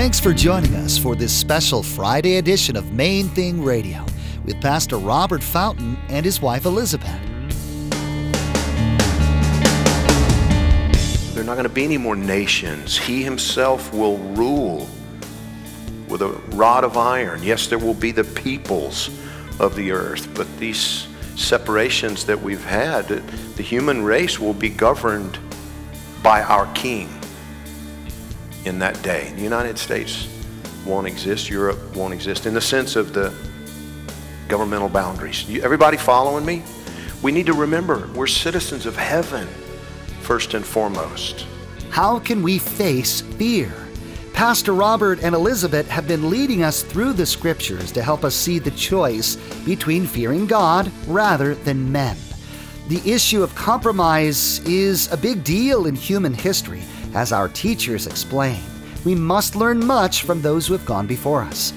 Thanks for joining us for this special Friday edition of Main Thing Radio with Pastor Robert Fountain and his wife Elizabeth. There are not going to be any more nations. He himself will rule with a rod of iron. Yes, there will be the peoples of the earth, but these separations that we've had, the human race will be governed by our king in that day. The United States won't exist, Europe won't exist in the sense of the governmental boundaries. You, everybody following me? We need to remember we're citizens of heaven first and foremost. How can we face fear? Pastor Robert and Elizabeth have been leading us through the scriptures to help us see the choice between fearing God rather than men. The issue of compromise is a big deal in human history, as our teachers explain. We must learn much from those who have gone before us.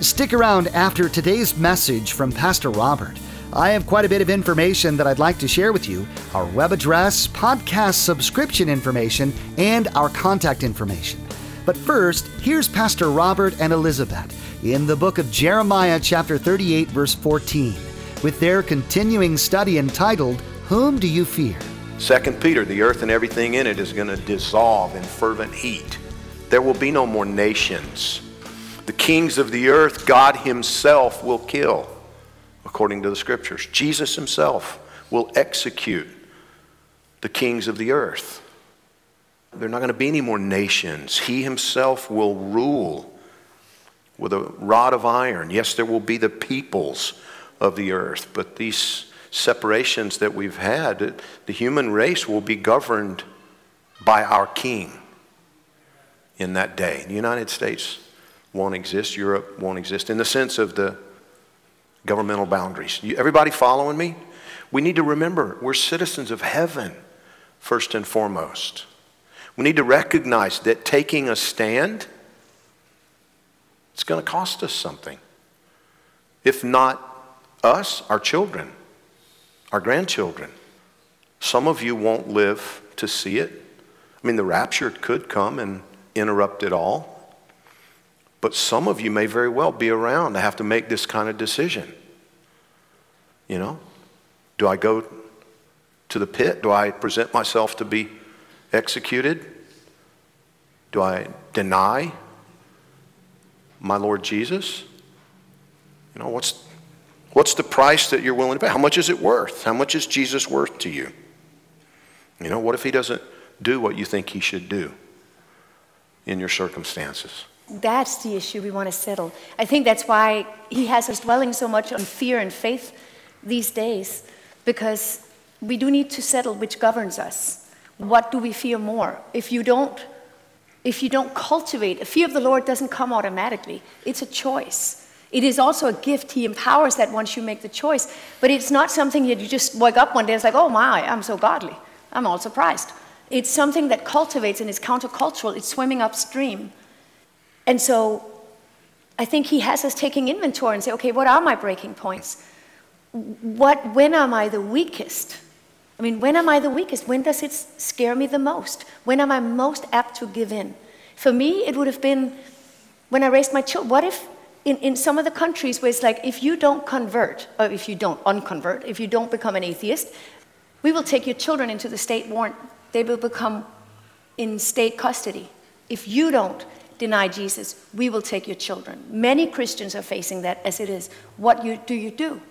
Stick around after today's message from Pastor Robert. I have quite a bit of information that I'd like to share with you our web address, podcast subscription information, and our contact information. But first, here's Pastor Robert and Elizabeth in the book of Jeremiah, chapter 38, verse 14, with their continuing study entitled, Whom Do You Fear? Second Peter, the earth and everything in it is going to dissolve in fervent heat. There will be no more nations. The kings of the earth, God Himself will kill, according to the scriptures. Jesus Himself will execute the kings of the earth. There are not going to be any more nations. He Himself will rule with a rod of iron. Yes, there will be the peoples of the earth, but these separations that we've had, the human race will be governed by our king in that day. The United States won't exist, Europe won't exist in the sense of the governmental boundaries. everybody following me? We need to remember we're citizens of heaven first and foremost. We need to recognize that taking a stand it's going to cost us something. If not us, our children our grandchildren. Some of you won't live to see it. I mean, the rapture could come and interrupt it all. But some of you may very well be around to have to make this kind of decision. You know, do I go to the pit? Do I present myself to be executed? Do I deny my Lord Jesus? You know, what's What's the price that you're willing to pay? How much is it worth? How much is Jesus worth to you? You know, what if he doesn't do what you think he should do in your circumstances? That's the issue we want to settle. I think that's why he has us dwelling so much on fear and faith these days, because we do need to settle which governs us. What do we fear more? If you don't, if you don't cultivate, a fear of the Lord doesn't come automatically. It's a choice. It is also a gift. He empowers that once you make the choice. But it's not something that you just wake up one day and it's like, oh my, I'm so godly. I'm all surprised. It's something that cultivates and is countercultural. It's swimming upstream. And so I think he has us taking inventory and say, okay, what are my breaking points? What, when am I the weakest? I mean, when am I the weakest? When does it scare me the most? When am I most apt to give in? For me, it would have been when I raised my children. What if in, in some of the countries where it's like, if you don't convert, or if you don't unconvert, if you don't become an atheist, we will take your children into the state warrant. They will become in state custody. If you don't deny Jesus, we will take your children. Many Christians are facing that as it is. What you, do you do?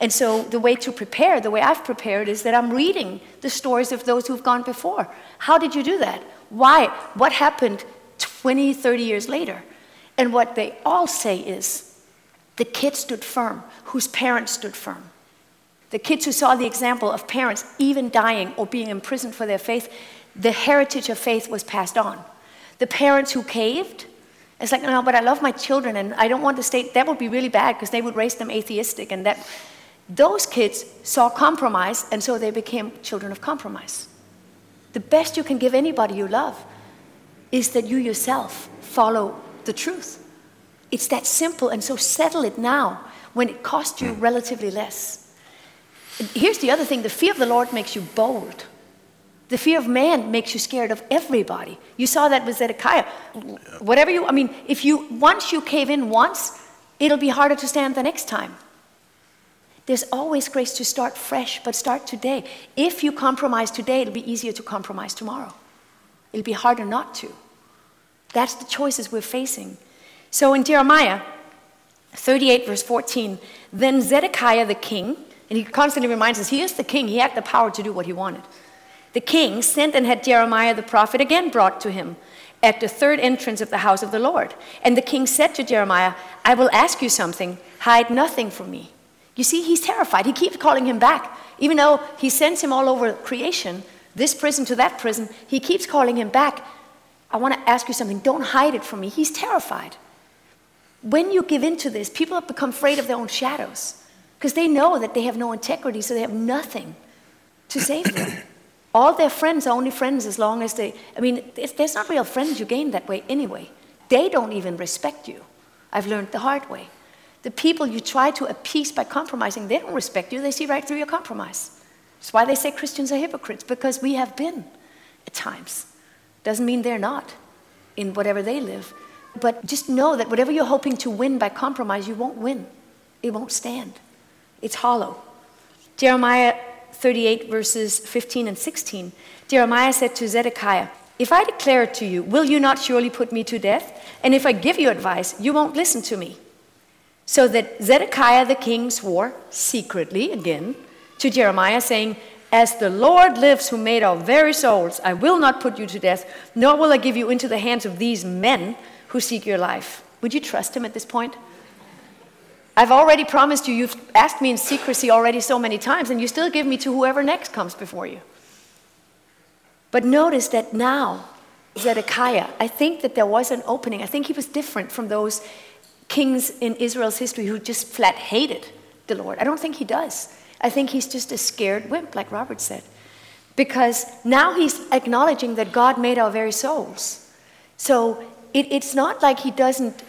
And so the way to prepare, the way I've prepared, is that I'm reading the stories of those who've gone before. How did you do that? Why? What happened 20, 30 years later? And what they all say is the kids stood firm, whose parents stood firm. The kids who saw the example of parents even dying or being imprisoned for their faith, the heritage of faith was passed on. The parents who caved, it's like, no, but I love my children and I don't want the state, that would be really bad because they would raise them atheistic. And that, those kids saw compromise and so they became children of compromise. The best you can give anybody you love is that you yourself follow the truth. It's that simple, and so settle it now when it costs you hmm. relatively less. Here's the other thing the fear of the Lord makes you bold. The fear of man makes you scared of everybody. You saw that with Zedekiah. Whatever you, I mean, if you, once you cave in once, it'll be harder to stand the next time. There's always grace to start fresh, but start today. If you compromise today, it'll be easier to compromise tomorrow. It'll be harder not to. That's the choices we're facing. So in Jeremiah 38, verse 14, then Zedekiah the king, and he constantly reminds us he is the king, he had the power to do what he wanted. The king sent and had Jeremiah the prophet again brought to him at the third entrance of the house of the Lord. And the king said to Jeremiah, I will ask you something, hide nothing from me. You see, he's terrified. He keeps calling him back. Even though he sends him all over creation, this prison to that prison, he keeps calling him back. I want to ask you something. Don't hide it from me. He's terrified. When you give in to this, people have become afraid of their own shadows because they know that they have no integrity, so they have nothing to save them. All their friends are only friends as long as they, I mean, there's not real friends you gain that way anyway. They don't even respect you. I've learned the hard way. The people you try to appease by compromising, they don't respect you, they see right through your compromise. That's why they say Christians are hypocrites, because we have been at times. Doesn't mean they're not in whatever they live. But just know that whatever you're hoping to win by compromise, you won't win. It won't stand. It's hollow. Jeremiah 38, verses 15 and 16, Jeremiah said to Zedekiah, If I declare it to you, will you not surely put me to death? And if I give you advice, you won't listen to me. So that Zedekiah the king swore secretly again to Jeremiah, saying, As the Lord lives who made our very souls, I will not put you to death, nor will I give you into the hands of these men who seek your life. Would you trust him at this point? I've already promised you, you've asked me in secrecy already so many times, and you still give me to whoever next comes before you. But notice that now, Zedekiah, I think that there was an opening. I think he was different from those kings in Israel's history who just flat hated the Lord. I don't think he does. I think he's just a scared wimp, like Robert said. Because now he's acknowledging that God made our very souls. So it, it's not like he doesn't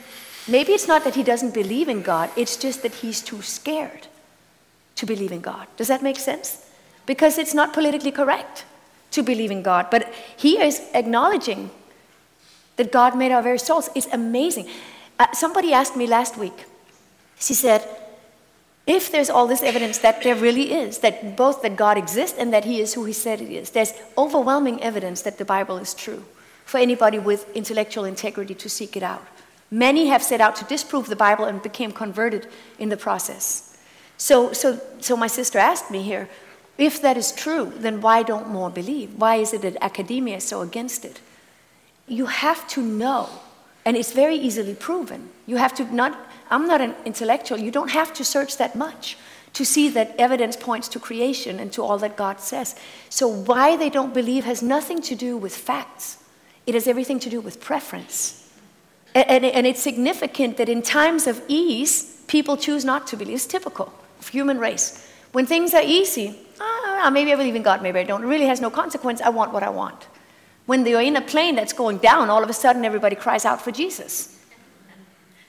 Maybe it's not that he doesn't believe in God, it's just that he's too scared to believe in God. Does that make sense? Because it's not politically correct to believe in God. But he is acknowledging that God made our very souls. It's amazing. Uh, somebody asked me last week, she said, if there's all this evidence that there really is, that both that God exists and that he is who he said he is, there's overwhelming evidence that the Bible is true for anybody with intellectual integrity to seek it out. Many have set out to disprove the Bible and became converted in the process. So, so, so my sister asked me here, if that is true, then why don't more believe? Why is it that academia is so against it? You have to know, and it's very easily proven. You have to not, I'm not an intellectual, you don't have to search that much to see that evidence points to creation and to all that God says. So, why they don't believe has nothing to do with facts, it has everything to do with preference. And, and, it's significant that in times of ease, people choose not to believe. It's typical of human race. When things are easy, ah, maybe I believe in God, maybe I don't. It really has no consequence. I want what I want. When they're in a plane that's going down, all of a sudden everybody cries out for Jesus.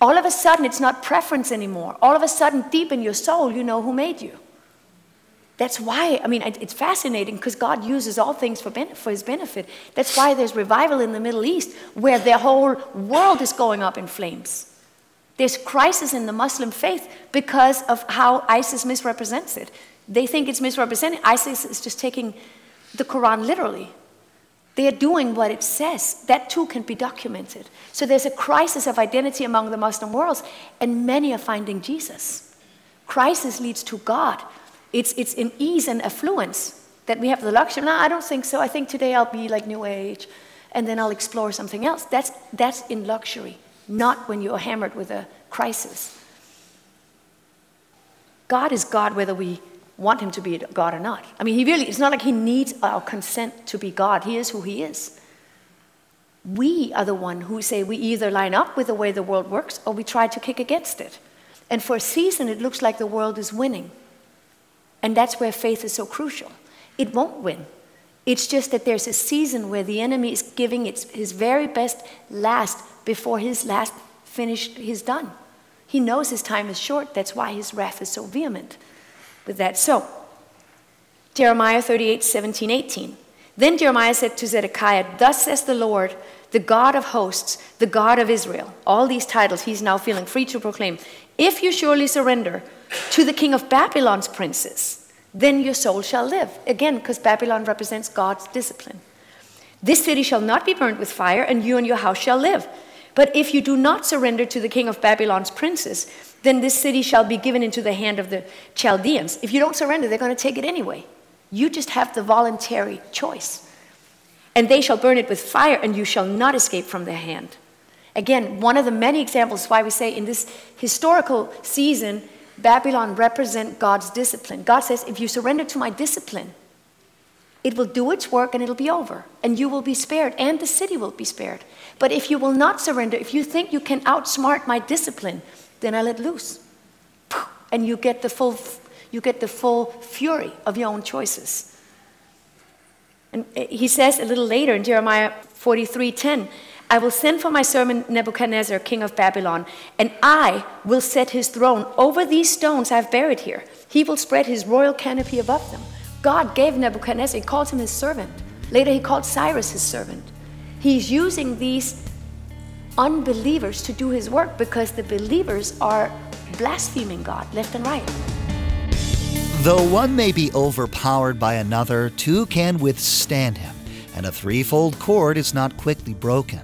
All of a sudden, it's not preference anymore. All of a sudden, deep in your soul, you know who made you. That's why, I mean, it's fascinating because God uses all things for, for his benefit. That's why there's revival in the Middle East where the whole world is going up in flames. There's crisis in the Muslim faith because of how ISIS misrepresents it. They think it's misrepresented. ISIS is just taking the Quran literally. They are doing what it says. That too can be documented. So there's a crisis of identity among the Muslim worlds, and many are finding Jesus. Crisis leads to God. It's, it's in ease and affluence that we have the luxury. No, I don't think so. I think today I'll be like New Age and then I'll explore something else. That's, that's in luxury, not when you're hammered with a crisis. God is God whether we want him to be God or not. I mean, he really, it's not like he needs our consent to be God. He is who he is. We are the one who say we either line up with the way the world works or we try to kick against it. And for a season, it looks like the world is winning. And that's where faith is so crucial. It won't win. It's just that there's a season where the enemy is giving its, his very best last before his last finished, he's done. He knows his time is short. That's why his wrath is so vehement with that. So, Jeremiah 38, 17, 18. Then Jeremiah said to Zedekiah, Thus says the Lord, the God of hosts, the God of Israel. All these titles he's now feeling free to proclaim. If you surely surrender to the king of Babylon's princes, then your soul shall live. Again, because Babylon represents God's discipline. This city shall not be burnt with fire, and you and your house shall live. But if you do not surrender to the king of Babylon's princes, then this city shall be given into the hand of the Chaldeans. If you don't surrender, they're going to take it anyway. You just have the voluntary choice. And they shall burn it with fire, and you shall not escape from their hand. Again, one of the many examples why we say in this historical season, Babylon represent God's discipline. God says, if you surrender to my discipline, it will do its work and it'll be over, and you will be spared, and the city will be spared. But if you will not surrender, if you think you can outsmart my discipline, then I let loose. And you get the full, you get the full fury of your own choices. And eh, he says a little later in Jeremiah 43:10, I will send for my servant Nebuchadnezzar, king of Babylon, and I will set his throne over these stones I've buried here. He will spread his royal canopy above them. God gave Nebuchadnezzar, he called him his servant. Later, he called Cyrus his servant. He's using these unbelievers to do his work because the believers are blaspheming God left and right. Though one may be overpowered by another, two can withstand him, and a threefold cord is not quickly broken.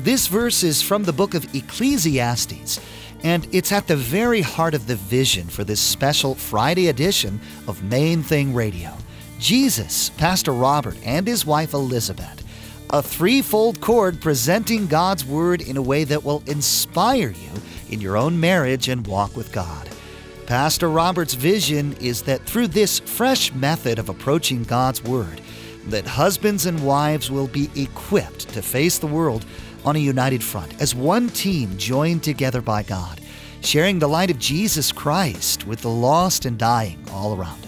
This verse is from the book of Ecclesiastes, and it's at the very heart of the vision for this special Friday edition of Main Thing Radio. Jesus, Pastor Robert, and his wife Elizabeth. A threefold cord presenting God's Word in a way that will inspire you in your own marriage and walk with God. Pastor Robert's vision is that through this fresh method of approaching God's Word, that husbands and wives will be equipped to face the world on a united front, as one team joined together by God, sharing the light of Jesus Christ with the lost and dying all around.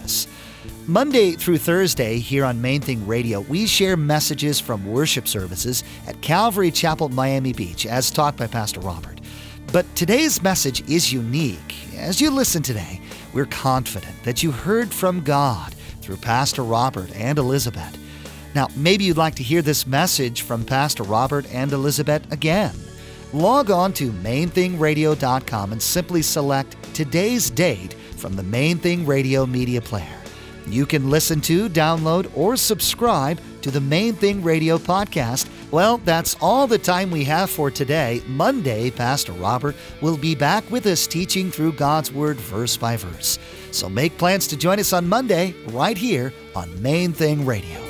Monday through Thursday here on Main Thing Radio, we share messages from worship services at Calvary Chapel, Miami Beach, as taught by Pastor Robert. But today's message is unique. As you listen today, we're confident that you heard from God through Pastor Robert and Elizabeth. Now, maybe you'd like to hear this message from Pastor Robert and Elizabeth again. Log on to mainthingradio.com and simply select today's date from the Main Thing Radio media player. You can listen to, download, or subscribe to the Main Thing Radio podcast. Well, that's all the time we have for today. Monday, Pastor Robert will be back with us teaching through God's Word verse by verse. So make plans to join us on Monday right here on Main Thing Radio.